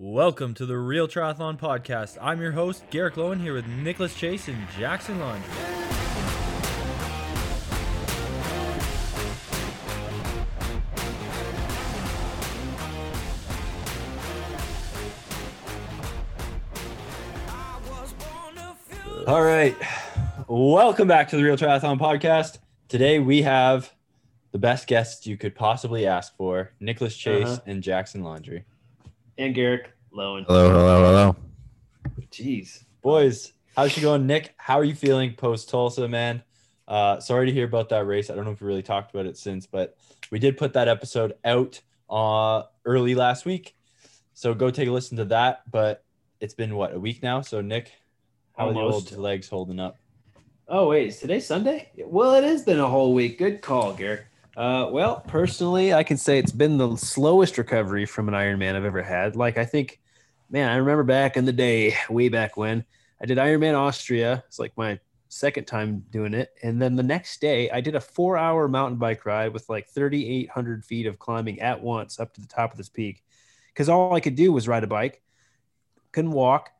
Welcome to the Real Triathlon Podcast. I'm your host, Garrick Loewen, here with Nicholas Chase and Jackson Laundry. All right. Welcome back to the Real Triathlon Podcast. Today we have the best guests you could possibly ask for Nicholas Chase Uh-huh. and Jackson Laundry. And Garrick Loewen. Hello, hello, hello. Jeez. Boys, how's she going? Nick, how are you feeling post Tulsa, man? Uh, sorry to hear about that race. I don't know if we really talked about it since, but we did put that episode out uh, early last week. So go take a listen to that. But it's been what, a week now? So, Nick, how are the old legs holding up? Oh wait, is today Sunday? Well, it has been a whole week. Good call, Garrick. Uh, well, personally, I can say it's been the slowest recovery from an Ironman I've ever had. Like I think, man, I remember back in the day, way back when I did Ironman Austria. It's like my second time doing it, and then the next day I did a four-hour mountain bike ride with like 3,800 feet of climbing at once up to the top of this peak, because all I could do was ride a bike, couldn't walk.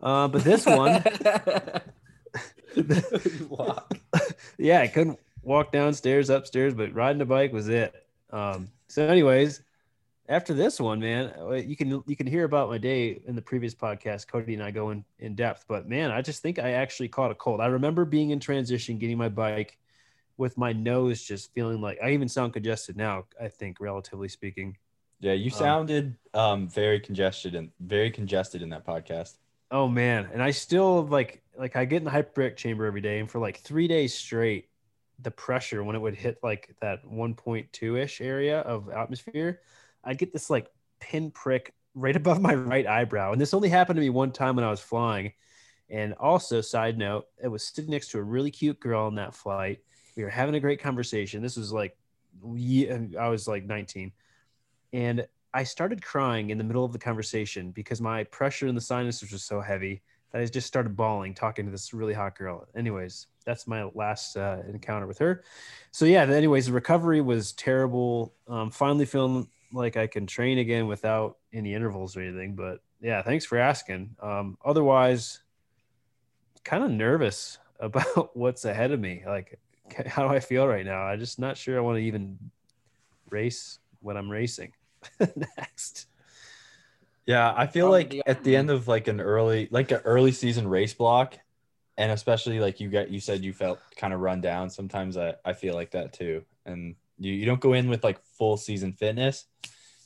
Uh, but this one. yeah, I couldn't walk downstairs, upstairs, but riding a bike was it. Um, so, anyways, after this one, man, uh, you can you can hear about my day in the previous podcast. Cody and I go in in depth, but man, I just think I actually caught a cold. I remember being in transition, getting my bike with my nose just feeling like I even sound congested now. I think, relatively speaking. Yeah, you Um, sounded um, very congested and very congested in that podcast. Oh man, and I still like like I get in the hyperbaric chamber every day, and for like three days straight, the pressure when it would hit like that 1.2 ish area of atmosphere, I'd get this like pinprick right above my right eyebrow, and this only happened to me one time when I was flying. And also, side note, it was sitting next to a really cute girl on that flight. We were having a great conversation. This was like, I was like 19, and I started crying in the middle of the conversation because my pressure in the sinuses was so heavy that I just started bawling talking to this really hot girl. Anyways, that's my last uh, encounter with her. So yeah, anyways, the recovery was terrible. Um, finally feeling like I can train again without any intervals or anything. But yeah, thanks for asking. Um, otherwise, kind of nervous about what's ahead of me. Like, how do I feel right now? I'm just not sure I want to even race when I'm racing next. Yeah, I feel Probably like the at the end of like an early like an early season race block, and especially like you got you said you felt kind of run down. Sometimes I, I feel like that too. And you, you don't go in with like full season fitness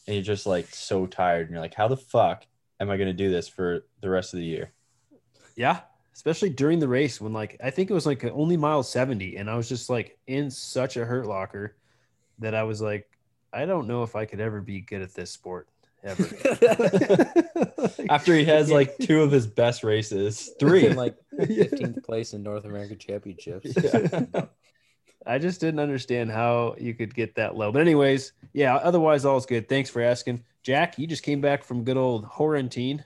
and you're just like so tired and you're like, how the fuck am I gonna do this for the rest of the year? Yeah, especially during the race when like I think it was like only mile 70 and I was just like in such a hurt locker that I was like I don't know if I could ever be good at this sport ever. After he has like two of his best races, three. In like 15th place in North American Championships. Yeah. I just didn't understand how you could get that low. But anyways, yeah, otherwise all's good. Thanks for asking. Jack, you just came back from good old quarantine.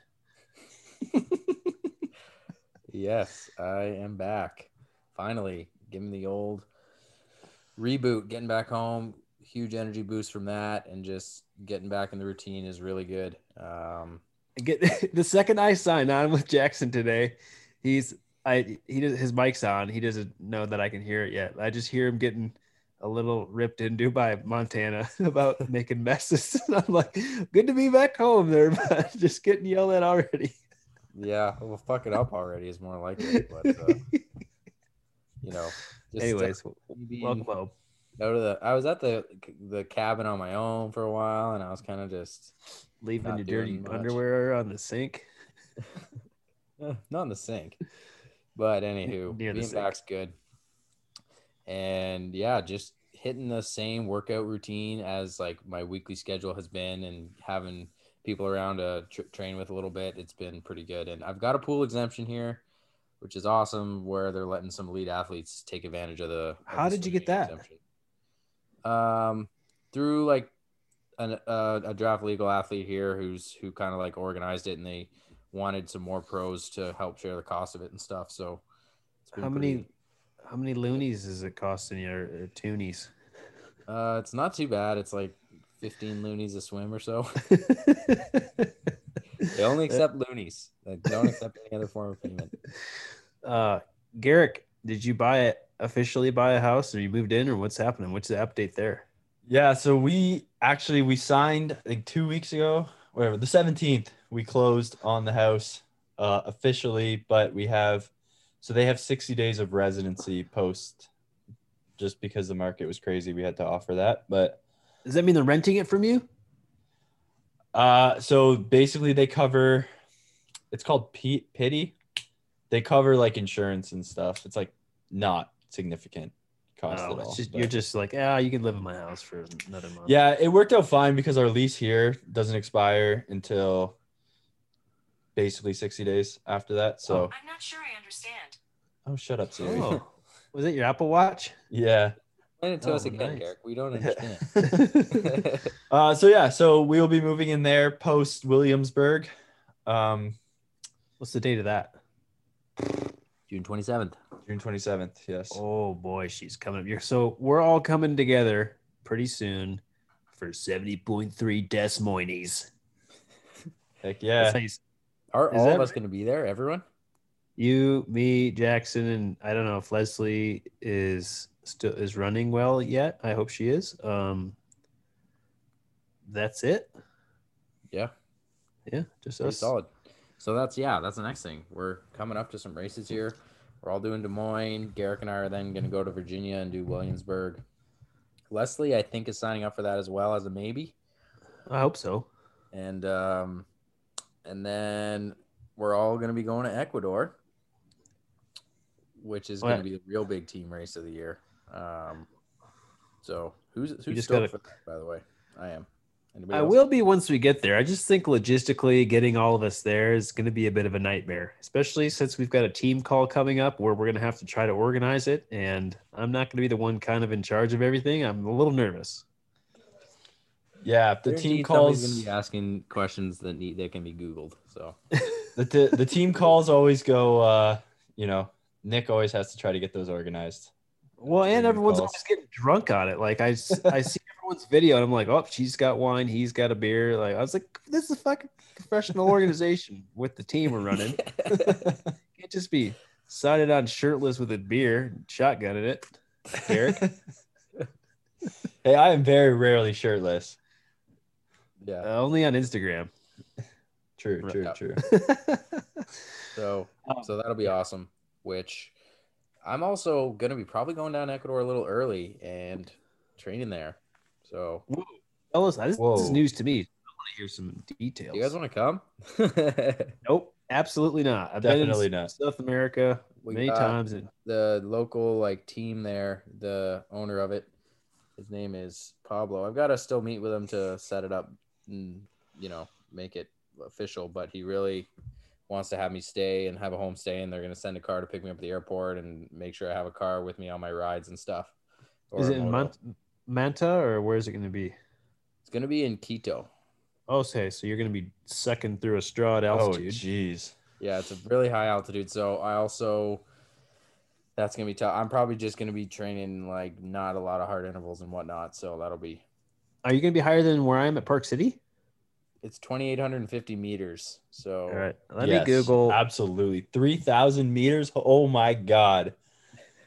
Yes, I am back. Finally, give giving the old reboot, getting back home. Huge energy boost from that, and just getting back in the routine is really good. Um, Get the second I sign on with Jackson today, he's I he does his mic's on. He doesn't know that I can hear it yet. I just hear him getting a little ripped into by Montana about making messes. I'm like, good to be back home there, but just getting yelled at already. yeah, we'll fuck it up already is more likely. but uh, you know. Just, Anyways, being- welcome home. Out of the I was at the the cabin on my own for a while and I was kind of just Leaving your dirty much. underwear on the sink. not in the sink. But anywho, Near the being sink. back's good. And yeah, just hitting the same workout routine as like my weekly schedule has been and having people around to tr- train with a little bit. It's been pretty good. And I've got a pool exemption here, which is awesome where they're letting some elite athletes take advantage of the. How did you get that? exemption. Um, through like an, uh, a draft legal athlete here who's who kind of like organized it and they wanted some more pros to help share the cost of it and stuff. So How pretty- many how many loonies is it costing you or, or toonies? Uh, it's not too bad. It's like 15 loonies a swim or so. They only accept loonies. They don't accept any other form of payment. Uh, Garrick, did you buy it officially buy a house, or you moved in, or what's happening? What's the update there? Yeah, so we actually we signed like two weeks ago, whatever, the 17th, we closed on the house uh officially, but we have so they have 60 days of residency post just because the market was crazy, we had to offer that. But Does that mean they're renting it from you? uh so basically they cover it's called P- pity. They cover like insurance and stuff. It's like not significant cost Oh, at all. just, you're just like, ah, you can live in my house for another month. Yeah, it worked out fine because our lease here doesn't expire until basically 60 days after that. So, I'm not sure I understand. oh, shut up, Siri. Oh, was it your Apple Watch? Yeah. Explain it to Oh, us again, nice. Garrick. We don't understand. uh, so yeah, so we'll be moving in there post Williamsburg. Um, What's the date of that? June 27th. June 27th. Yes. Oh boy, she's coming up here. So we're all coming together pretty soon for 70.3 Des Moines. Heck yeah. how you, Are Is all that of us going to be there? Everyone? you, me, Jackson, and I don't know if Leslie is still is running well yet. I hope she is. Um, that's it. Yeah. Yeah, just Pretty us. solid. So that's yeah, that's the next thing. We're coming up to some races here. We're all doing Des Moines. Garrick and I are then going to go to Virginia and do Williamsburg. Leslie, I think, is signing up for that as well as a maybe. I hope so. And um, and then we're all going to be going to Ecuador, which is going to be the real big team race of the year. Um, so who's who's stoked gotta- for that? By the way, I am. Anybody I else? will be once we get there. I just think logistically getting all of us there is going to be a bit of a nightmare, especially since we've got a team call coming up where we're going to have to try to organize it. And I'm not going to be the one kind of in charge of everything. I'm a little nervous. Yeah. The Guaranteed team calls. going to be asking questions that need that can be Googled. So The, the, the team calls always go, uh, you know, Nick always has to try to get those organized. Well, and everyone's calls. always getting drunk on it. Like I, I see everyone's video and I'm like, oh, she's got wine, he's got a beer. Like I was like, this is a fucking professional organization with the team we're running. Can't just be sided on shirtless with a beer, shotgunning it. Garrick. hey, I am very rarely shirtless. yeah. Uh, only on Instagram. True, true, Yeah. true. So Um, so that'll be awesome. Which I'm also gonna be probably going down to Ecuador a little early and training there. So Tell us, this, this is news to me. I want to hear some details. you guys want to come? Nope, absolutely not. I've Definitely been in not. South America We many times, and the local like team there, the owner of it. His name is Pablo. I've got to still meet with him to set it up and you know make it official. But he really wants to have me stay and have a home stay, and they're gonna send a car to pick me up at the airport and make sure I have a car with me on my rides and stuff. is it in moto. Mant- Manta or where is it going to be? It's gonna be in Quito. Oh, okay, so you're going to be sucking through a straw at altitude. Oh, altitude. jeez. Yeah, it's a really high altitude. So I also that's gonna be tough. I'm probably just gonna be training like not a lot of hard intervals and whatnot. So that'll be Are you going to be higher than where I am at Park City? it's 2,850 meters. So All right, let Yes, me Google. Absolutely. 3,000 meters. Oh, my God.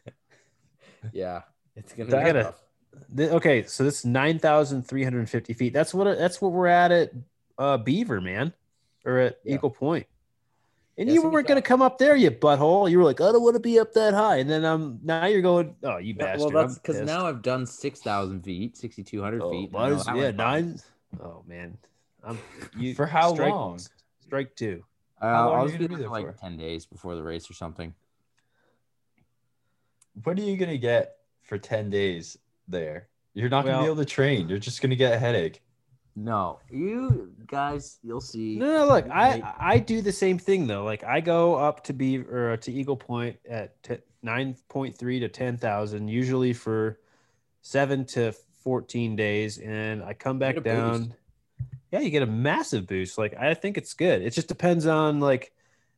yeah, it's gonna That- be tough. Th- okay, so this nine thousand three hundred fifty feet. That's what that's what we're at at uh, Beaver, man, or at Yeah. Eagle Point. And Yeah, you weren't going to come up there, you butthole. You were like, I don't want to be up that high. And then um, now you're going, oh, you Yeah, bastard. well, that's because now I've done 6,000 feet, 6,200 oh, feet. mine I know is- that yeah, one's fine. nine. Oh man, I'm you For how strike- long? Strike two. Uh, long I'll you just gonna be be there there for like for? 10 days before the race or something. What are you going to get for 10 days there? You're not going to Well- be able to train. You're just going to get a headache. No, you guys, you'll see. No, no, look, I I do the same thing though. Like I go up to be or to Eagle Point at t- nine point three to ten thousand, usually for seven to fourteen days, and I come back get a boost. down. Yeah, you get a massive boost. Like I think it's good. It just depends on like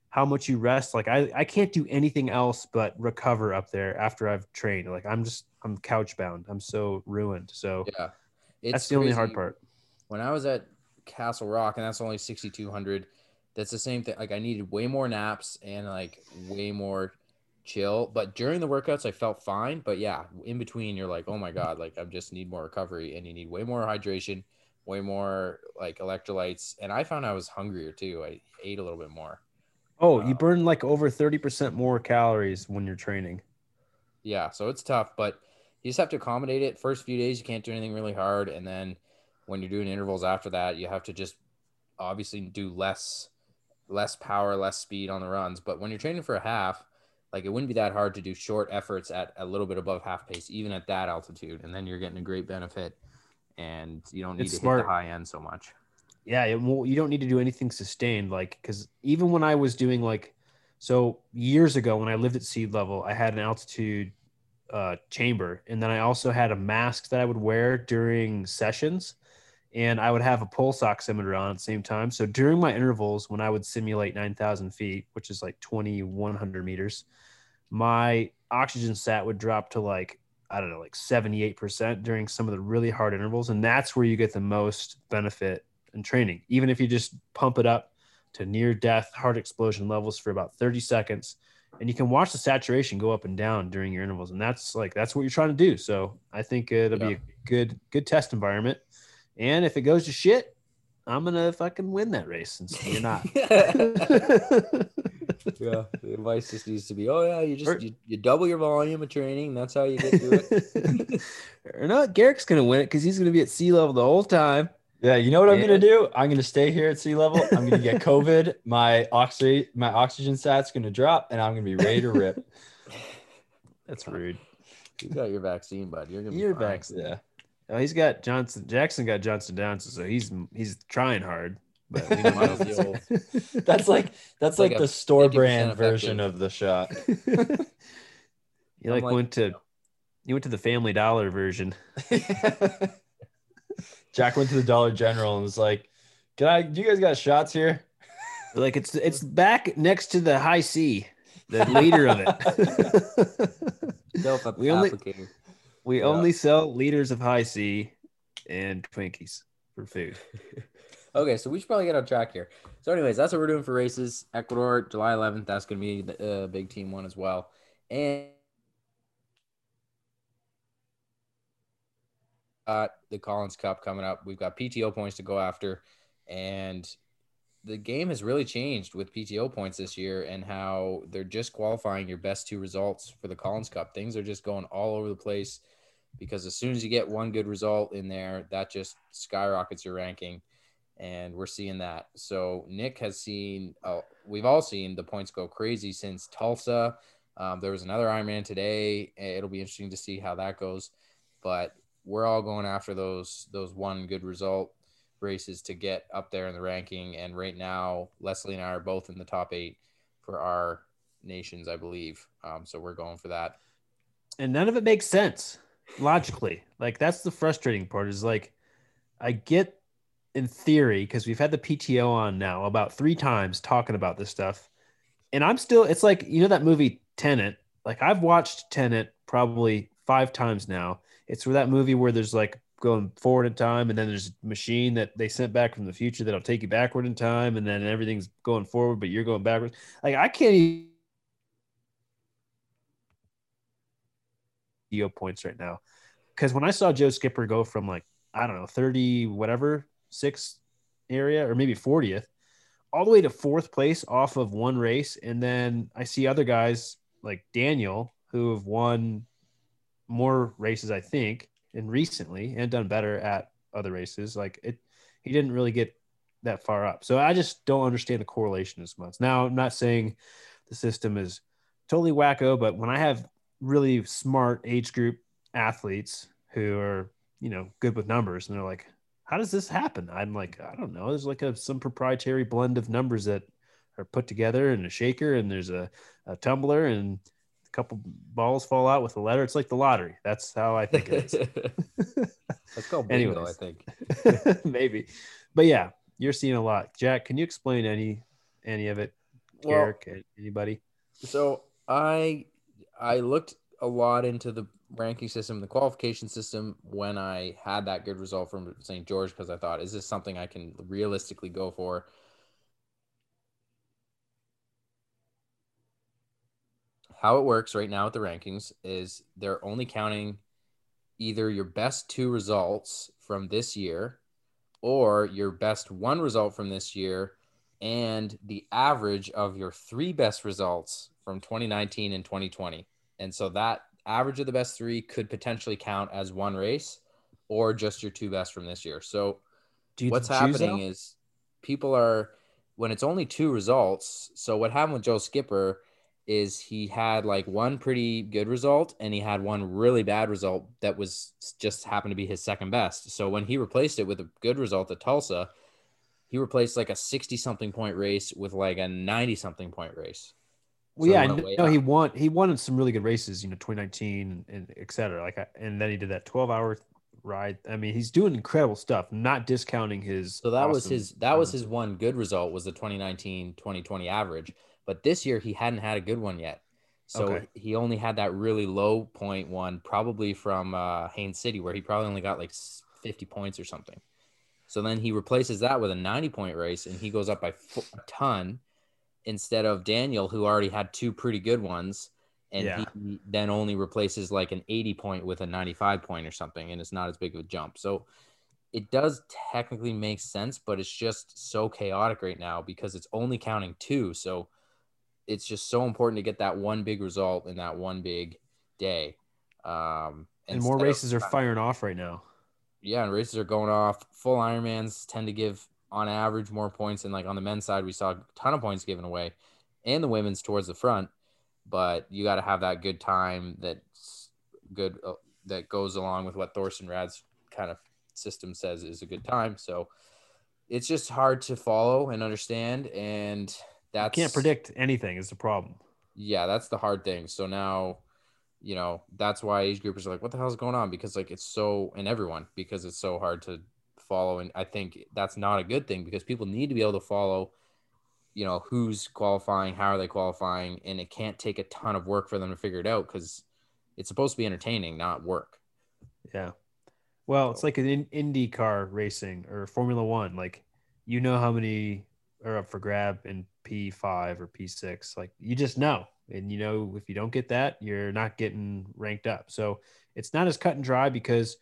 how much you rest. Like I I can't do anything else but recover up there after I've trained. Like I'm just I'm couch bound. I'm so ruined. So Yeah. It's that's the only hard part. when I was at Castle Rock, and that's only 6,200, that's the same thing. Like I needed way more naps and like way more chill. But during the workouts, I felt fine. But yeah, in between, you're like, oh my mm. god, like I just need more recovery, and you need way more hydration, way more like electrolytes. And I found I was hungrier too. I ate a little bit more. Oh, you um, burn like over 30% more calories when you're training. Yeah, so it's tough, but you just have to accommodate it. First few days, you can't do anything really hard, and then when you're doing intervals after that, you have to just obviously do less less power, less speed on the runs. But when you're training for a half, like it wouldn't be that hard to do short efforts at a little bit above half pace, even at that altitude, and then you're getting a great benefit, and you don't need It's to smart. hit the high end so much. Yeah, it, well, you don't need to do anything sustained. Like, because even when I was doing like, so years ago when I lived at sea level, I had an altitude uh, chamber, and then I also had a mask that I would wear during sessions, and I would have a pulse oximeter on at the same time. So during my intervals, when I would simulate nine thousand feet, which is like twenty one hundred meters, my oxygen sat would drop to like I don't know, like 78% during some of the really hard intervals. And that's where you get the most benefit in training. Even if you just pump it up to near death heart explosion levels for about 30 seconds, and you can watch the saturation go up and down during your intervals. And that's like, that's what you're trying to do. So I think uh, it'll be a good, good test environment. And if it goes to shit, I'm going to fucking win that race since you're not. yeah, the advice just needs to be, oh yeah, you Or- just you, you double your volume of training. That's how you get through it. or not, Garrick's going to win it because he's going to be at sea level the whole time. Yeah, you know what I'm Yeah. gonna do? I'm gonna stay here at sea level. I'm gonna get COVID. my oxy, my oxygen sat's gonna drop, and I'm gonna be ready to rip. That's rude. You got your vaccine, bud. You're gonna be Your fine. vaccine. Yeah, Oh, he's got Johnson. Jackson got Johnson Johnson, so he's he's trying hard. But we don't know Mine's if the old- it's- that's like that's like like, the store brand effective. version of the shot. you like, like, went to you went to the Family Dollar version. Jack went to the Dollar General and was like, "Can I? Do you guys got shots here?" Like it's it's back next to the Hi-C, the leader of it. Self we only we Yeah. only sell liters of Hi-C and Twinkies for food. Okay, so we should probably get on track here. So, anyways, that's what we're doing for races. Ecuador, July 11th. That's going to be the uh, big team one as well. And got the Collins Cup coming up. We've got PTO points to go after, and the game has really changed with PTO points this year and how they're just qualifying your best two results for the Collins Cup. Things are just going all over the place because as soon as you get one good result in there, that just skyrockets your ranking. And we're seeing that. So Nick has seen, uh, we've all seen the points go crazy since Tulsa. Um, there was another Ironman today. It'll be interesting to see how that goes. But we're all going after those those one good result races to get up there in the ranking. And right now, Leslie and I are both in the top eight for our nations, I believe. Um, so we're going for that. and none of it makes sense logically. Like that's the frustrating part. Is like I get in theory because we've had the PTO on now about three times talking about this stuff, and I'm still. It's like you know that movie Tenet. Like I've watched Tenet probably five times now. It's where that movie where there's like going forward in time, and then there's a machine that they sent back from the future that'll take you backward in time, and then everything's going forward, but you're going backwards. Like I can't even points right now. Because when I saw Joe Skipper go from like, I don't know, 30, whatever, six area, or maybe 40th, all the way to fourth place off of one race. And then I see other guys like Daniel who have won more races, I think, and recently and done better at other races. Like it, he didn't really get that far up. So I just don't understand the correlation as much. Now, I'm not saying the system is totally wacko, but when I have really smart age group athletes who are, you know, good with numbers and they're like, how does this happen? I'm like, I don't know. There's like a some proprietary blend of numbers that are put together in a shaker and there's a, a tumbler and couple balls fall out with a letter. It's like the lottery. That's how I think it is. That's called bingo, Anyways. I think. Maybe. But yeah, you're seeing a lot. Jack, can you explain any any of it? Well, Garrick, anybody? So I I looked a lot into the ranking system, the qualification system when I had that good result from St. George because I thought, is this something I can realistically go for? How it works right now with the rankings is they're only counting either your best two results from this year or your best one result from this year and the average of your three best results from 2019 and 2020. And so that average of the best three could potentially count as one race or just your two best from this year. So what's happening is people are when it's only two results. So what happened with Joe Skipper is he had like one pretty good result and he had one really bad result that was just happened to be his second best. So when he replaced it with a good result at Tulsa, he replaced like a 60 something point race with like a 90 something point race. Well, So yeah, it I went know way he won. He won in some really good races, you know, 2019 and, and et cetera. Like, I, and then he did that 12 hour ride. I mean, he's doing incredible stuff. Not discounting his. So that was his that was his one good result was the 2019 2020 average. But this year he hadn't had a good one yet. So Okay. he only had that really low point one, probably from uh, Haines City, where he probably only got like 50 points or something. So then he replaces that with a 90 point race and he goes up by a ton instead of Daniel, who already had two pretty good ones. And Yeah. he then only replaces like an 80 point with a 95 point or something. And it's not as big of a jump. So it does technically make sense, but it's just so chaotic right now because it's only counting two. So it's just so important to get that one big result in that one big day. Um, And more instead of- races are firing off right now. yeah, and races are going off. Full Ironmans tend to give on average more points, and like on the men's side, we saw a ton of points given away, and the women's towards the front. But you got to have that good time that's good uh, that goes along with what Thorsten Radde's kind of system says is a good time. So it's just hard to follow and understand, and that's Can't predict anything is the problem. yeah, that's the hard thing. So now, you know, that's why age groupers are like, what the hell is going on? Because like it's so and everyone because it's so hard to follow. And I think that's not a good thing because people need to be able to follow, you know, who's qualifying, how are they qualifying, and it can't take a ton of work for them to figure it out because it's supposed to be entertaining, not work. Yeah. Well, it's like an in- Indy car racing or Formula One. Like, you know how many are up for grab in P5 or P6. Like, you just know. And you know, if you don't get that, you're not getting ranked up. So it's not as cut and dry because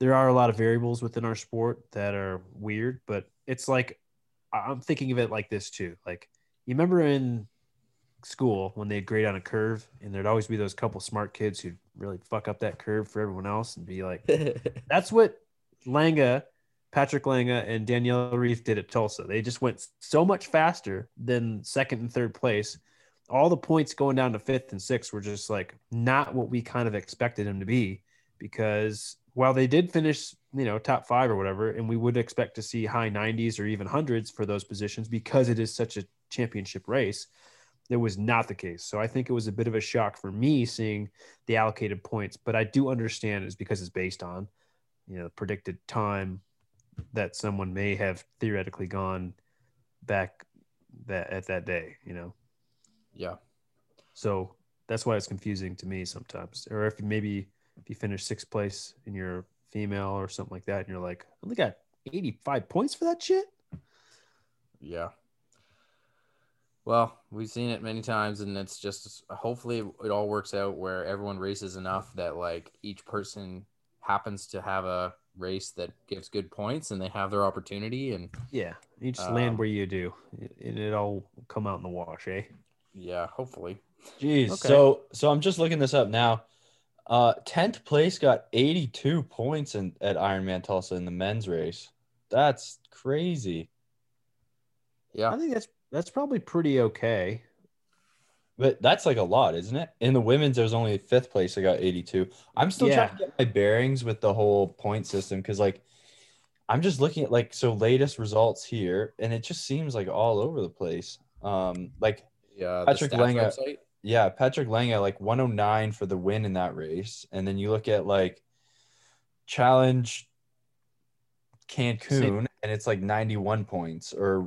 there are a lot of variables within our sport that are weird. But it's like, I'm thinking of it like this too. Like, you remember in school when they'd grade on a curve and there'd always be those couple smart kids who'd really fuck up that curve for everyone else and be like, that's what Lange, Patrick Lange, and Daniela Ryf did at Tulsa. They just went so much faster than second and third place. All the points going down to fifth and sixth were just like not what we kind of expected them to be because while they did finish, you know, top five or whatever, and we would expect to see high 90s or even hundreds for those positions because it is such a championship race, that was not the case. So I think it was a bit of a shock for me seeing the allocated points, but I do understand it's because it's based on, you know, predicted time that someone may have theoretically gone back that at that day, you know. yeah. So that's why it's confusing to me sometimes. Or if maybe if you finish sixth place and you're female or something like that, and you're like, I only got 85 points for that shit. Yeah. Well, we've seen it many times, and it's just hopefully it all works out where everyone races enough that like each person happens to have a race that gives good points and they have their opportunity. And Yeah. You just Um, land where you do, and it all come out in the wash, eh? yeah, hopefully. Jeez. Okay. So so I'm just looking this up now. Uh, tenth place got 82 points in at Ironman Tulsa in the men's race. That's crazy. Yeah. I think that's that's probably pretty okay. But that's like a lot, isn't it? In the women's, there was only fifth place. I got 82. I'm still trying to get my bearings with the whole point system because, like, I'm just looking at like so latest results here, and it just seems like all over the place. Um, like Yeah. Patrick the Lange- website. yeah, Patrick Lange like 109 for the win in that race, and then you look at like challenge Cancun, and it's like 91 points, or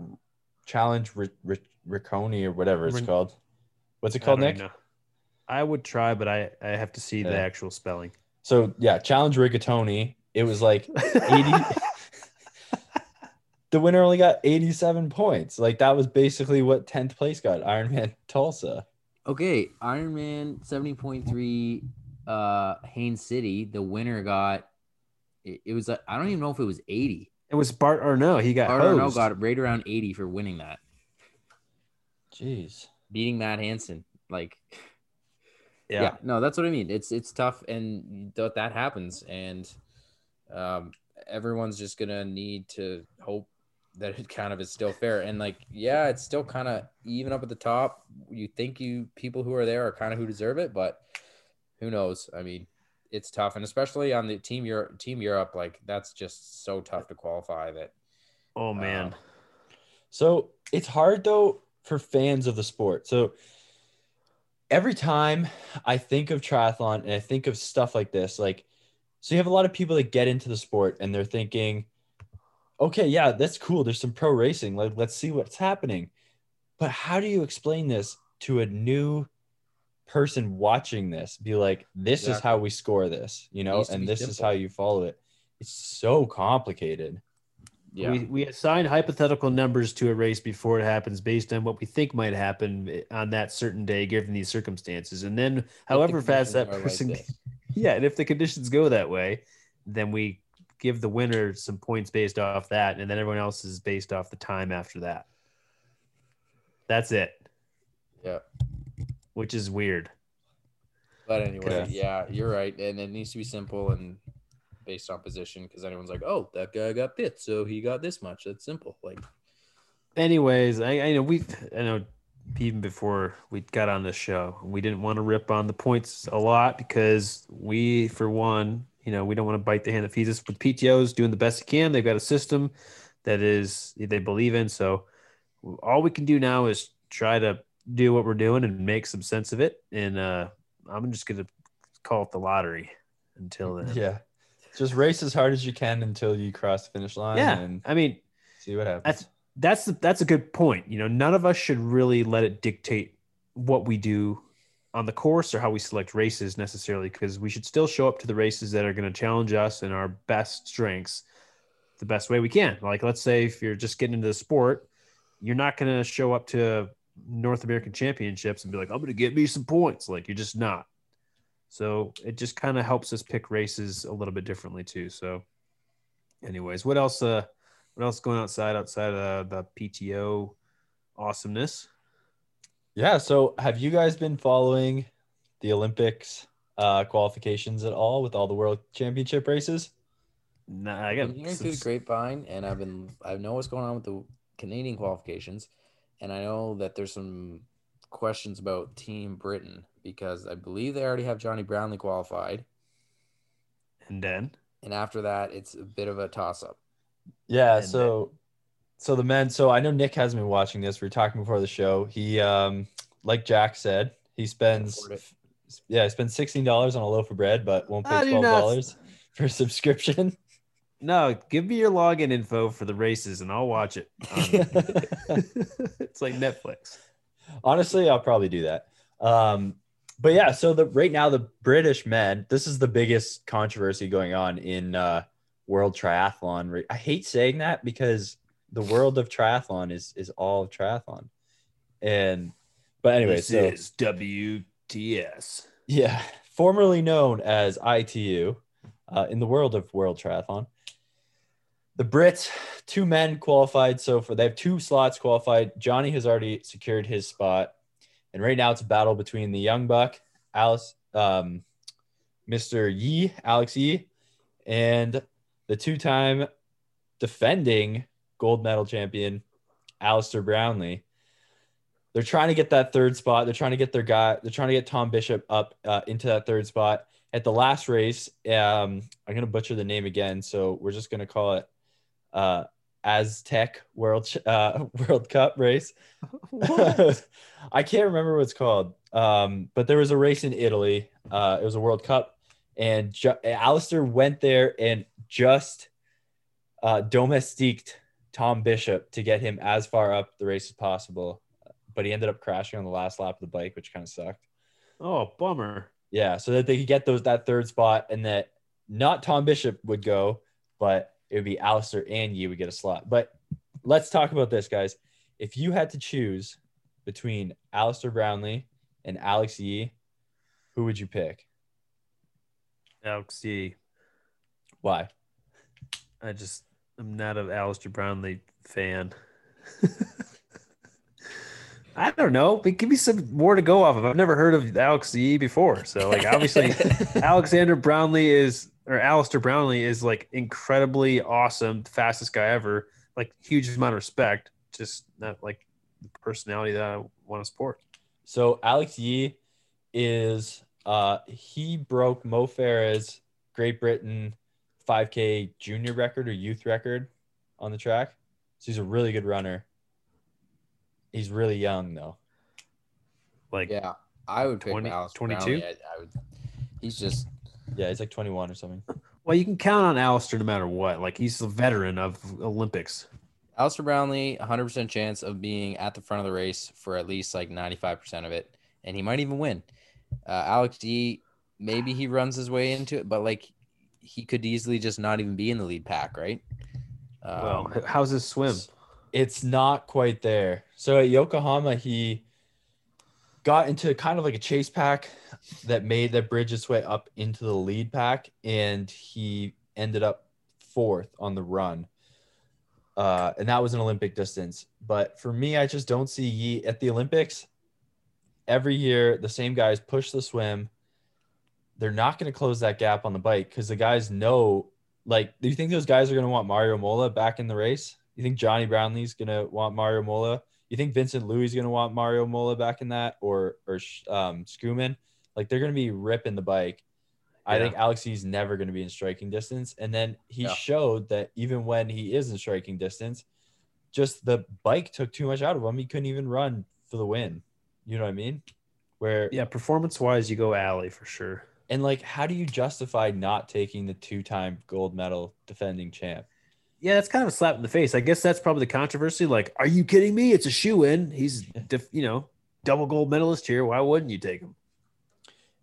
challenge Ric- Ric- Ricconi or whatever it's Rin- called. What's it called, don't Nick? know. I would try, but I I have to see the actual spelling. So yeah, challenge Rigatoni. It was like 80. the winner only got 87 points. Like that was basically what 10th place got. Ironman Tulsa. Okay, Ironman seventy point three, uh, Haines City. The winner got. It, it was. I I don't even know if it was eighty. It was Bart or no, he got Arno hosed. got right around eighty for winning that, Jeez. Beating Matt Hanson. Like, Yeah. yeah. no, that's what I mean. It's it's tough, and th- that happens, and um, everyone's just gonna need to hope that it kind of is still fair. And like, yeah, it's still kind of even up at the top. You think you people who are there are kind of who deserve it, but who knows? I mean, it's tough, and especially on the team Europe, team Europe, like that's just so tough to qualify. That Oh man. Um, So it's hard though for fans of the sport. So every time I think of triathlon and I think of stuff like this, like, so you have a lot of people that get into the sport and they're thinking, okay, yeah, that's cool. There's some pro racing. Like, let's see what's happening. But how do you explain this to a new person watching this? Be like, this is how we score this, you know, and this is how you follow it. It's so complicated. Yeah, We, we assign hypothetical numbers to a race before it happens based on what we think might happen eh, on that certain day given these circumstances. And then If the however fast that conditions are like person yeah and if the conditions go that way then we give the winner some points based off that and then everyone else is based off the time after that. That's it. Yeah. which is weird. But anyway, Okay. yeah, you're right, and it needs to be simple and based on position because anyone's like, oh, that guy got fifth, so he got this much. That's simple. Like, anyways i, I know we i know even before we got on this show we didn't want to rip on the points a lot because we for one you know we don't want to bite the hand that feeds us with ptos doing the best they can they've got a system that is they believe in so all we can do now is try to do what we're doing and make some sense of it and uh i'm just gonna call it the lottery until then Yeah. Just race as hard as you can until you cross the finish line yeah and i mean see what happens. that's that's that's a good point. You know, none of us should really let it dictate what we do on the course or how we select races necessarily, because we should still show up to the races that are going to challenge us and our best strengths the best way we can. Like, let's say if you're just getting into the sport, you're not going to show up to North American Championships and be like, I'm going to get me some points. Like, you're just not. So it just kind of helps us pick races a little bit differently too. So, anyways, what else? Uh, what else going outside outside of the PTO awesomeness? yeah. So have you guys been following the Olympics uh, qualifications at all with all the world championship races? Nah, I I've got been hearing some- through the grapevine, and I've been I know what's going on with the Canadian qualifications, and I know that there's some questions about Team Britain because I believe they already have Jonny Brownlee qualified, and then and after that, it's a bit of a toss up. Yeah. And so, so the men. So I know Nick has been watching this. We were talking before the show. He, um, like Jack said, he spends, yeah, he spends sixteen dollars on a loaf of bread, but won't pay $12 for a subscription. no, give me your login info for the races and I'll watch it. Um, it's like Netflix. Honestly, I'll probably do that. Um, but yeah, so the right now the British men, this is the biggest controversy going on in uh, world triathlon. I hate saying that because the world of triathlon is is all of triathlon. And but anyway, this so is WTS. yeah, formerly known as ITU, uh, in the world of world triathlon. The Brits, two men qualified so far. They have two slots qualified. Jonny has already secured his spot, and right now it's a battle between the young buck, Alice, um, Mr. Yee, Alex Yee, and the two-time defending gold medal champion, Alistair Brownlee. They're trying to get that third spot. They're trying to get their guy. They're trying to get Tom Bishop up uh, into that third spot. At the last race, um, I'm gonna butcher the name again, so we're just gonna call it uh, Aztec World uh, World Cup race. I can't remember what it's called, um, but there was a race in Italy. Uh, it was a World Cup, and ju- Alistair went there and just uh, domestiqued Tom Bishop to get him as far up the race as possible. But he ended up crashing on the last lap of the bike, which kind of sucked. Oh, bummer. Yeah, so that they could get those that third spot, and that not Tom Bishop would go, but it would be Alistair and you would get a slot. But let's talk about this, guys. If you had to choose between Alistair Brownlee and Alex Yee, who would you pick? Alex Yee. Why? I just I'm not an Alistair Brownlee fan. I don't know. But give me some more to go off of. I've never heard of Alex Yee before. So like obviously Alexander Brownlee is or Alistair Brownlee is like incredibly awesome, fastest guy ever. Like huge amount of respect. Just not like the personality that I want to support. So Alex Yee is uh he broke Mo Farah's Great Britain 5K junior record or youth record on the track. So he's a really good runner. He's really young though. Like Yeah, I would pick 20 Alice 22? I, I would. He's just Yeah, he's like 21 or something. well, you can count on Alistair no matter what. Like he's a veteran of Olympics. Alistair Brownlee, 100% chance of being at the front of the race for at least like 95% of it, and he might even win. Uh, Alex D, maybe he runs his way into it, but like he could easily just not even be in the lead pack, right? Um, Well, how's his swim? It's not quite there. So at Yokohama, he got into kind of like a chase pack that made that bridge its way up into the lead pack, and he ended up fourth on the run. Uh, and that was an Olympic distance. But for me, I just don't see Yee at the Olympics. Every year, the same guys push the swim. They're not going to close that gap on the bike because the guys know. Like, do you think those guys are going to want Mario Mola back in the race? You think Jonny Brownlee's going to want Mario Mola? You think Vincent Luis is going to want Mario Mola back in that, or or um, Schoeman? Like, they're going to be ripping the bike. I think Alex Yee's never going to be in striking distance. And then he Yeah. showed that even when he is in striking distance, just the bike took too much out of him. He couldn't even run for the win. You know what I mean? Where Yeah, performance wise, you go alley for sure. and like, how do you justify not taking the two-time gold medal defending champ? Yeah, that's kind of a slap in the face. I guess that's probably the controversy. Like, are you kidding me? It's a shoe in. He's, you know, double gold medalist here. Why wouldn't you take him?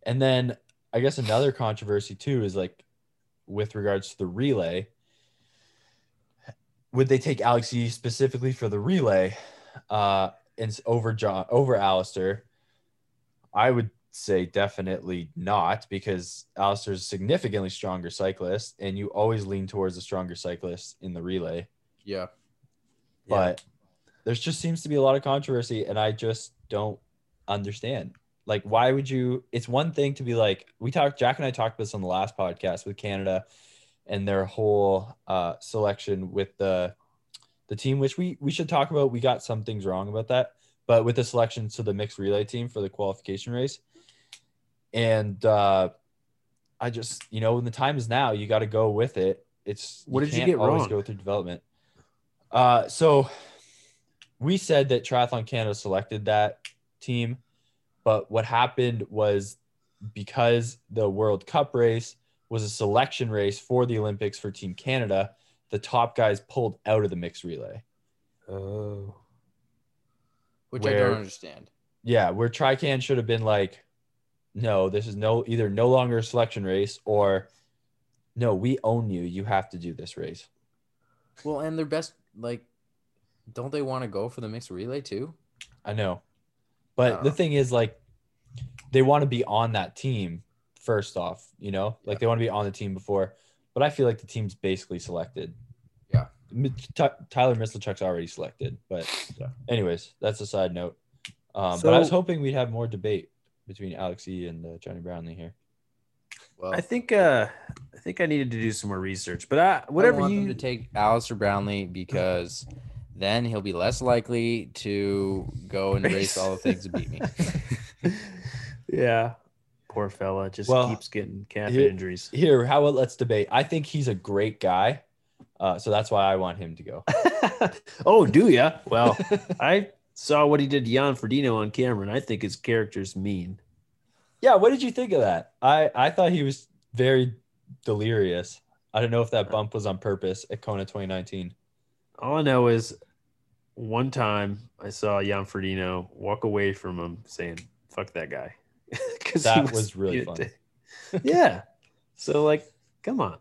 And then I guess another controversy too is like with regards to the relay. Would they take Alex Yee specifically for the relay uh and over John over Alistair? I would say definitely not because Alistair's a significantly stronger cyclist and you always lean towards the stronger cyclist in the relay. yeah. But there's just seems to be a lot of controversy and I just don't understand. Like, why would you? It's one thing to be like, we talked, Jack and I talked about this on the last podcast with Canada and their whole uh, selection with the the team, which we we should talk about. We got some things wrong about that, but with the selection to the mixed relay team for the qualification race, and uh, I just you know when the time is now, you got to go with it. It's What did you get always wrong? Go through development. Uh, so we said that Triathlon Canada selected that team, but what happened was because the World Cup race was a selection race for the Olympics for Team Canada, the top guys pulled out of the mixed relay. Oh. Which I don't understand. Yeah, where Trican should have been like, no, this is no either no longer a selection race or no, we own you. You have to do this race. Well, and their best, like, don't they want to go for the mixed relay too? I know. But don't the know. thing is, like, they want to be on that team first off, you know, like they want to be on the team before. But I feel like the team's basically selected. Yeah. Tyler Mislawchuk's already selected. But, Yeah. anyways, that's a side note. Um, but I was hoping we'd have more debate between Alex E and uh, Jonny Brownlee here. Well, I think uh I think I needed to do some more research. But I I whatever want you them to take Alistair Brownlee because then he'll be less likely to go and race all the things to beat me. Yeah. Poor fella just Well, keeps getting calf here- injuries. Here, how about let's debate? I think he's a great guy. Uh, so that's why I want him to go. oh, do ya? Well, I saw what he did to Jan Frodeno on camera, and I think his character's mean. Yeah, what did you think of that? I I thought he was very delirious. I don't know if that bump was on purpose at Kona 2019. All I know is one time I saw Jan Frodeno walk away from him saying, fuck that guy," because That was really being fun. yeah. So like, come on.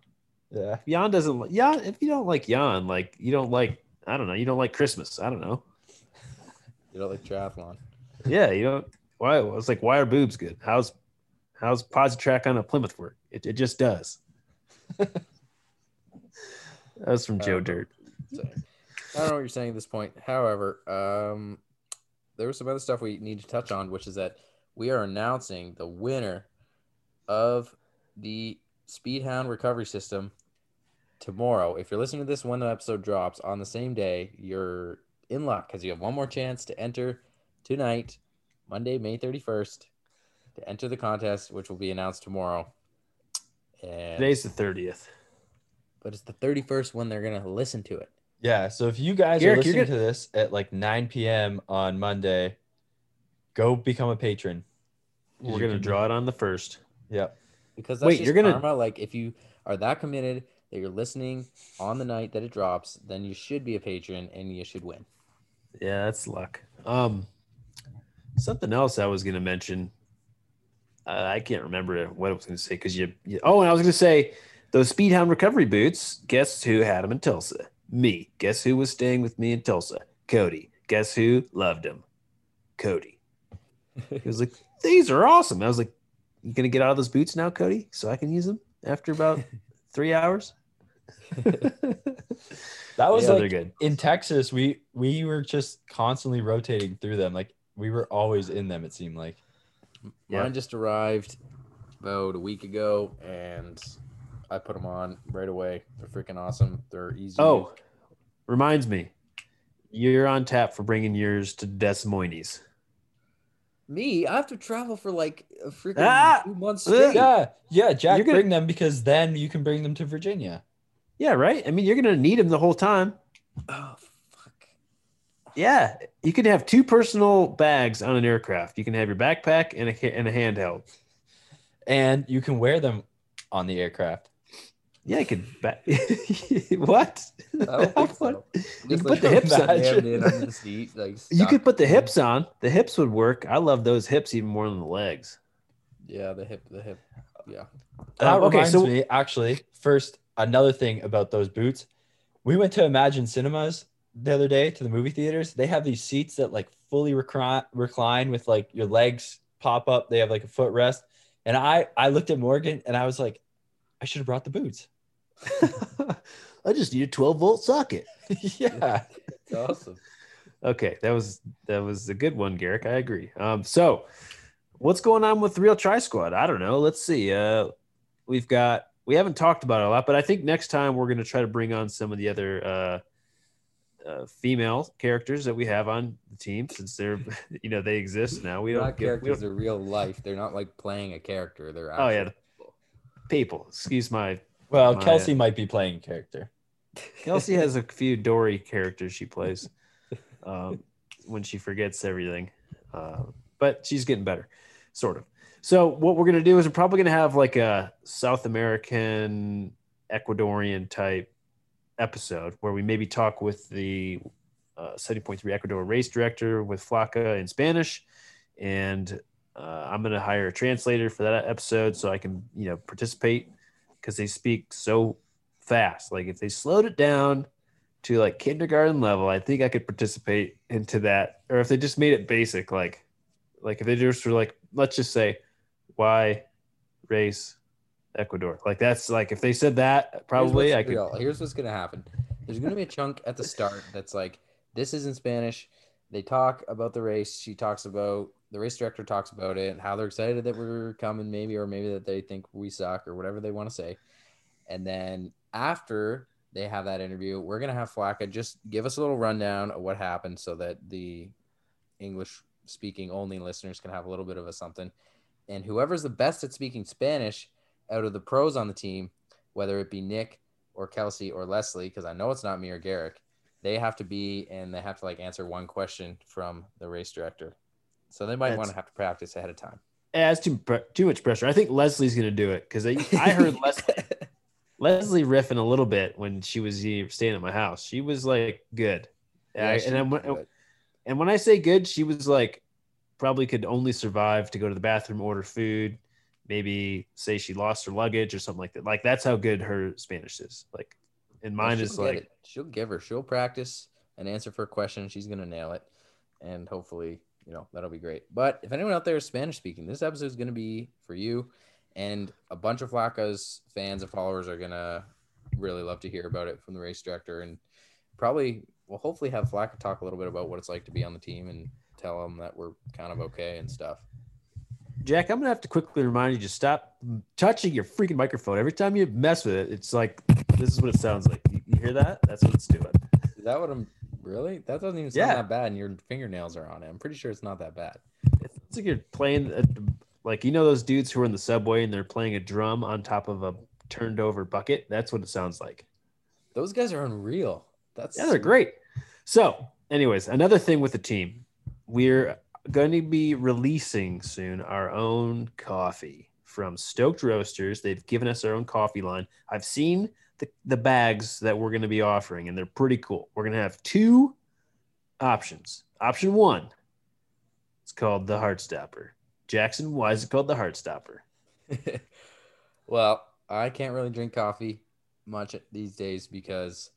Yeah. If Jan doesn't Jan, if you don't like Jan, like you don't like, I don't know, you don't like Christmas. I don't know. You don't like triathlon. Yeah, you don't Why? I was like, why are boobs good? How's how's track on a Plymouth work? It, it just does. that was from Joe Uh, Dirt. So, I don't know what you're saying at this point. However, um, there was some other stuff we need to touch on, which is that we are announcing the winner of the Speedhound recovery system tomorrow. If you're listening to this when the episode drops on the same day, you're in luck because you have one more chance to enter tonight, Monday, May 31st, to enter the contest, which will be announced tomorrow. And Today's the thirtieth. but it's the 31st when they're gonna listen to it. Yeah. So if you guys Garrick, are you're listening to this at like 9 p.m. on Monday, go become a patron. We're gonna can- draw it on the first. Yep. because that's Wait, just you're gonna- karma. Like if you are that committed that you're listening on the night that it drops, then you should be a patron and you should win. Yeah, that's luck. Um, something else I was gonna mention. Uh, I can't remember what I was gonna say because you, you. Oh, and I was gonna say those Speedhound recovery boots. Guess who had them in Tulsa? Me. Guess who was staying with me in Tulsa? Cody. Guess who loved them? Cody. He was like, "These are awesome." I was like, "You gonna get out of those boots now, Cody, so I can use them after about three hours?" That was yeah, like good. in Texas. We we were just constantly rotating through them. Like we were always in them. It seemed like. Yeah. Mine just arrived about a week ago, and I put them on right away. They're freaking awesome. They're easy. Oh, reminds me, you're on tap for bringing yours to Des Moines. me, I have to travel for like a freaking Ah! two months straight. Yeah, yeah, Jack, You're gonna- bring them because then you can bring them to Virginia. Yeah, right. I mean, you're gonna need them the whole time. Oh fuck. Yeah, you can have two personal bags on an aircraft. You can have your backpack and a and a handheld. and you can wear them on the aircraft. Yeah, you could. Ba- what? I so. You can put the hips on. the seat, like You could put the hips on. The hips would work. I love those hips even more than the legs. Yeah, the hip, the hip. Yeah. That Um, okay, reminds so- me, actually, first another thing about those boots. We went to Imagine Cinemas the other day to the movie theaters. They have these seats that like fully recline, recline with like your legs pop up. They have like a footrest. And I I looked at Morgan and I was like, I should have brought the boots. I just need a 12 volt socket. yeah. It's awesome. Okay, that was that was a good one, Garrick. I agree. Um, so what's going on with Real Tri Squad? I don't know. Let's see. Uh, we've got we haven't talked about it a lot, but I think next time we're going to try to bring on some of the other uh, uh, female characters that we have on the team since they're you know they exist now. We They're don't not get we characters, don't, they're real life. They're not like playing a character. They're Oh, yeah. people. people. Excuse my Well, My- Kelsey might be playing character. Kelsey has a few Dory characters she plays um, when she forgets everything, uh, but she's getting better, sort of. So what we're gonna do is we're probably gonna have like a South American Ecuadorian type episode where we maybe talk with the uh, 70.3 Ecuador race director with Flaca in Spanish, and uh, I'm gonna hire a translator for that episode so I can you know participate because they speak so fast. Like if they slowed it down to like kindergarten level, I think I could participate into that. Or if they just made it basic, like like if they just were like, let's just say why race Ecuador. Like that's like if they said that, probably Here's I could real. Here's what's gonna happen. There's gonna be a chunk at the start that's like, this is in Spanish. They talk about the race. She talks about the race director talks about it and how they're excited that we're coming, maybe, or maybe that they think we suck or whatever they want to say. And then after they have that interview, we're gonna have Flaca just give us a little rundown of what happened so that the English speaking only listeners can have a little bit of a something. And whoever's the best at speaking Spanish out of the pros on the team, whether it be Nick or Kelsey or Leslie, because I know it's not me or Garrick, they have to be and they have to like answer one question from the race director. So they might That's- want to have to practice ahead of time. Yeah, it's too too much pressure. I think Leslie's gonna do it because I, I heard Leslie Leslie riffing a little bit when she was staying at my house. She was like good, I- and I'm. And when I say good, she was like probably could only survive to go to the bathroom, order food, maybe say she lost her luggage or something like that. Like that's how good her Spanish is. Like, and mine she'll is like it. she'll give her, she'll practice an answer for a question. She's gonna nail it, and hopefully you know, that'll be great. But if anyone out there is Spanish speaking, this episode is going to be for you. And a bunch of Flacco's fans and followers are going to really love to hear about it from the race director. And probably, we'll hopefully have Flacco talk a little bit about what it's like to be on the team and tell them that we're kind of okay and stuff. Jack, I'm gonna have to quickly remind you to stop touching your freaking microphone. Every time you mess with it, it's like this is what it sounds like. You, you hear that? That's what it's doing. Is that what I'm really? That doesn't even sound Yeah. that bad. And your fingernails are on it. I'm pretty sure it's not that bad. It's like you're playing, a, like you know those dudes who are in the subway and they're playing a drum on top of a turned over bucket. That's what it sounds like. Those guys are unreal. That's Yeah, they're great. So, anyways, another thing with the team, we're going to be releasing soon our own coffee from Stoked Roasters. They've given us our own coffee line. I've seen the, the bags that we're going to be offering, and they're pretty cool. We're going to have two options. Option one, it's called the Heartstopper. Jackson, why is it called the Heartstopper? well, I can't really drink coffee much these days because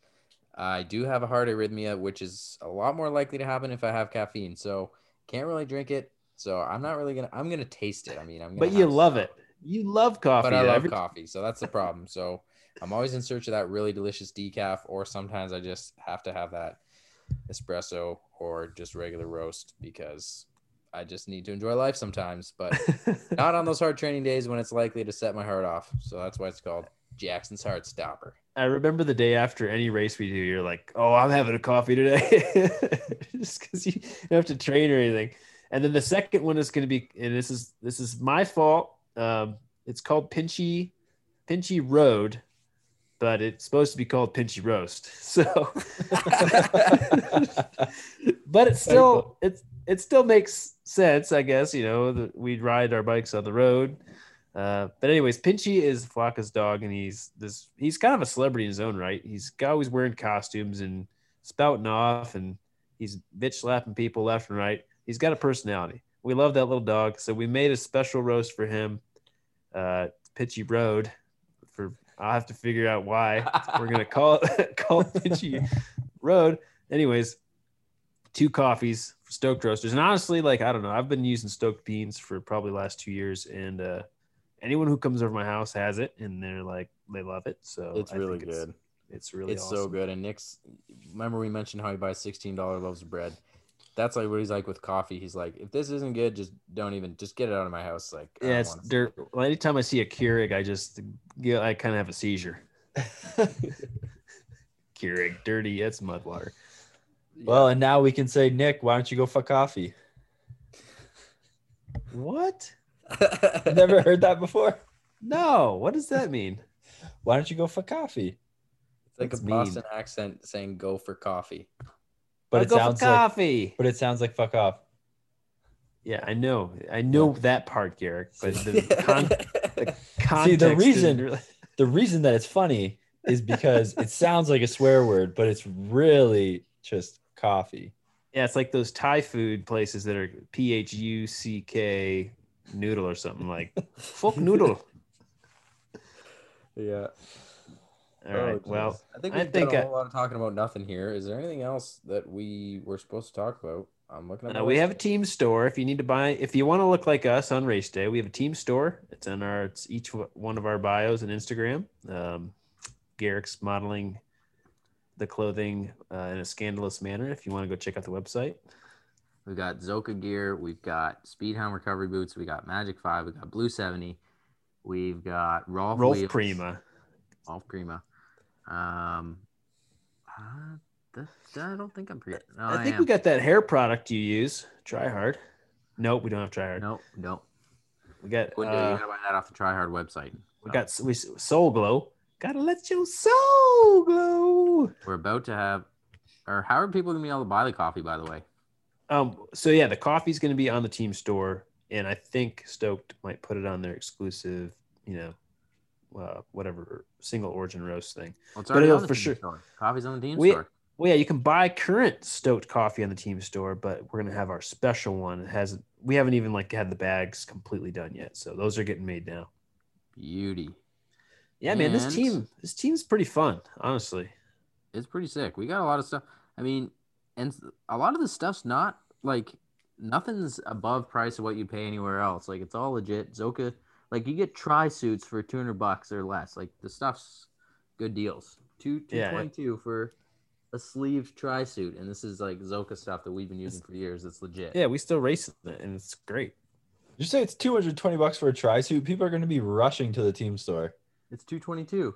I do have a heart arrhythmia, which is a lot more likely to happen if I have caffeine. So can't really drink it. So I'm not really gonna. I'm gonna taste it. I mean, I'm. Gonna But you love some. it. You love coffee. But I love Every- coffee, so that's the problem. So I'm always in search of that really delicious decaf, or sometimes I just have to have that espresso or just regular roast because I just need to enjoy life sometimes. But not on those hard training days when it's likely to set my heart off. So that's why it's called Jackson's Heart Stopper. I remember the day after any race we do, you're like, "Oh, I'm having a coffee today," just because you don't have to train or anything. And then the second one is going to be, and this is this is my fault. Um, it's called Pinchy Pinchy Road, but it's supposed to be called Pinchy Roast. So, but it still it's it still makes sense, I guess. You know, that we ride our bikes on the road. Uh, but anyways, Pinchy is Flocka's dog, and he's this he's kind of a celebrity in his own right. He's always wearing costumes and spouting off, and he's bitch slapping people left and right. He's got a personality. We love that little dog, so we made a special roast for him. Uh, Pinchy Road. For I'll have to figure out why we're gonna call it call it Pinchy Road. Anyways, two coffees for Stoked Roasters, and honestly, like I don't know, I've been using Stoked beans for probably the last two years, and uh, anyone who comes over my house has it, and they're like they love it. So It's I really think it's- good. It's, really it's awesome. so good. And Nick's, remember we mentioned how he buys sixteen dollar loaves of bread. That's like what he's like with coffee. He's like, if this isn't good, just don't even, just get it out of my house. Like, I Yeah, don't it's dirt. Well, anytime I see a Keurig, I just yeah, I kind of have a seizure. Keurig, dirty. It's mud water. it. well, and now we can say, Nick, why don't you go for coffee? What? I've never heard that before. No. What does that mean? Why don't you go for coffee? It's like That's a mean. Boston accent saying "go for coffee." But I'll it go for sounds like, coffee. but it sounds like fuck off. Yeah, I know. I know that part, Garrick. But the con- context See, the isn't reason- really- The reason that it's funny is because it sounds like a swear word, but it's really just coffee. Yeah, it's like those Thai food places that are P H U C K noodle or something like folk noodle. yeah. All right. Oh, well. I think we've think done a I- whole lot of talking about nothing here. Is there anything else that we were supposed to talk about? I'm looking at. Uh, we have a team store. If you need to buy, if you want to look like us on race day, we have a team store. It's on our, it's each one of our bios and Instagram. Um, Garrick's modeling the clothing uh, in a scandalous manner. If you want to go check out the website, We've got Zoka gear. We've got Speedhound recovery boots. We got Magic Five. We got Blue Seventy. We've got Rolf, Rolf wheels, Prima. Rolf Prima. Um, uh, that, I don't think I'm pre. No, I I, think am. we got that hair product you use. Try hard. Nope, we don't have try hard. Nope, nope. We got uh, you gotta buy that off the Try Hard website. we got we Soul Glow. Gotta let your soul glow. We're about to have. Or how are people gonna be able to buy the coffee? By the way, Um, so yeah, the coffee's going to be on the team store, and I think Stoked might put it on their exclusive, you know, uh, whatever single origin roast thing. well, But it'll for sure- store. Coffee's on the team We- store. Well, yeah, you can buy current Stoked coffee on the team store, but we're going to have our special one. It has we haven't even like had the bags completely done yet, so those are getting made now. Beauty. Yeah, man, this team this team's pretty fun, honestly. It's pretty sick. We got a lot of stuff. I mean, and a lot of the stuff's not like nothing's above price of what you pay anywhere else. Like it's all legit. Zoka, like you get tri suits for two hundred bucks or less. Like the stuff's good deals. Two two Yeah, twenty two for a sleeve tri suit, and this is like Zoka stuff that we've been using for years. It's legit. Yeah, we still race it, and it's great. You say it's 220 bucks for a tri suit. People are going to be rushing to the team store. It's two twenty two.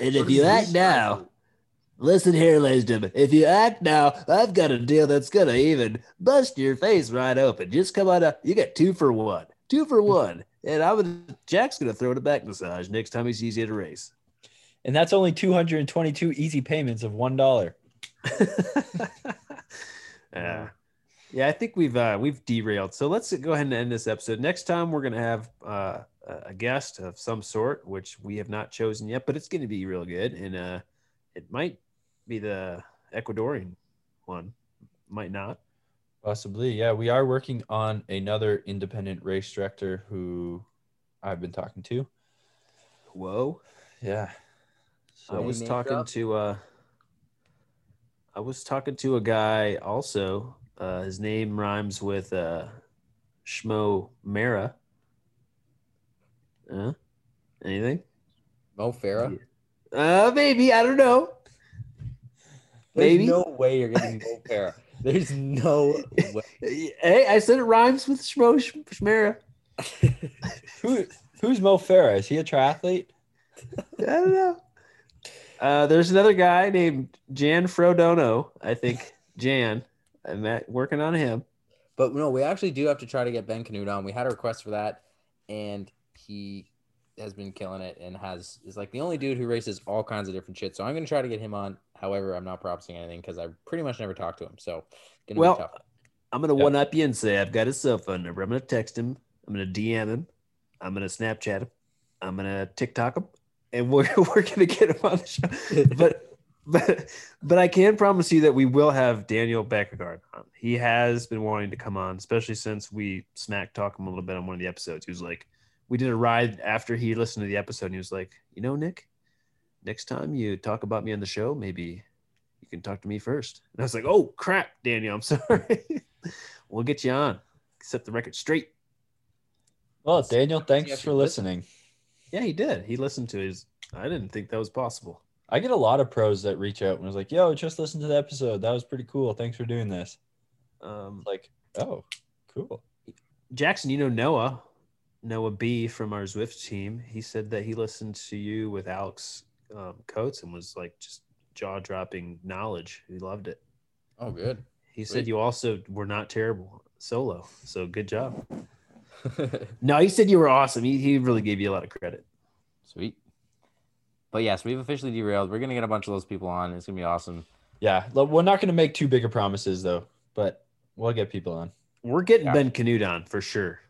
And if you act now, listen here, ladies and gentlemen. If you act now, I've got a deal that's gonna even bust your face right open. Just come on up. You get two for one. Two for one. And I'm gonna Jack's gonna throw it a back massage next time he sees you at a race. And that's only 222 easy payments of $1. yeah. Yeah, I think we've uh, we've derailed. So let's go ahead and end this episode. Next time we're gonna have uh, a a guest of some sort, which we have not chosen yet, but it's gonna be real good, and uh, it might be the Ecuadorian one, might not. Possibly. Yeah. We are working on another independent race director who I've been talking to. Whoa! Yeah. I was talking drop? to uh, I was talking to a guy also. Uh, his name rhymes with uh, Schmo Mara. Uh, anything? Mo Farah. Uh, maybe I don't know. There's Maybe. no way you're getting Mo Farah. There's no way. Hey, I said it rhymes with Schmo Sh- Schmera. Who who's Mo Farah? Is he a triathlete? I don't know. Uh, there's another guy named Jan Frodeno. I think Jan. I'm at, working on him. But no, we actually do have to try to get Ben Kanute on. We had a request for that, and he has been killing it and has is like the only dude who races all kinds of different shit. So I'm gonna try to get him on. However, I'm not promising anything because I pretty much never talked to him. So gonna Well, be tough. I'm gonna Yeah. one up you and say I've got his cell phone number. I'm gonna text him. I'm gonna DM him. I'm gonna Snapchat him. I'm gonna TikTok him, and we're we're gonna get him on the show. But but but I can promise you that we will have Daniel Bækkegård on. He has been wanting to come on, especially since we smack talk him a little bit on one of the episodes. He was like, we did a ride after he listened to the episode, and he was like, you know, Nick, next time you talk about me on the show, maybe you can talk to me first. And I was like, oh crap, Daniel, I'm sorry. we'll get you on. Set the record straight. Well, Daniel, thanks for you listening. Yeah, he did. He listened to his. I didn't think that was possible. I get a lot of pros that reach out and was like, "Yo, just listen to the episode. That was pretty cool. Thanks for doing this." Um, like, oh, cool. Jackson, you know Noah, Noah B from our Zwift team. He said that he listened to you with Alex um, Coates and was like just jaw dropping knowledge. He loved it. Oh, good. He Sweet. said you also were not terrible solo. So good job. No, he said you were awesome. He, he really gave you a lot of credit. Sweet. But yes, we've officially derailed. We're gonna get a bunch of those people on. It's gonna be awesome. Yeah, we're not going to make too big of promises though, but we'll get people on. We're getting Yeah. Ben Kanute on for sure.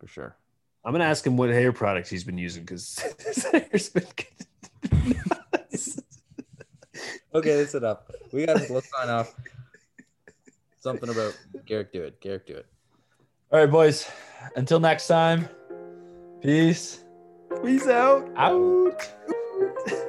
For sure. I'm gonna ask him what hair products he's been using because his hair's been. Okay, that's enough. We got to let's sign off. Something about Garrick do it. Garrick do it. All right, boys. Until next time. Peace. Peace out. Out.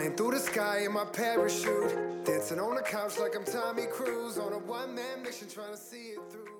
Flying through the sky in my parachute. Dancing on the couch like I'm Tommy Cruise on a one man mission trying to see it through.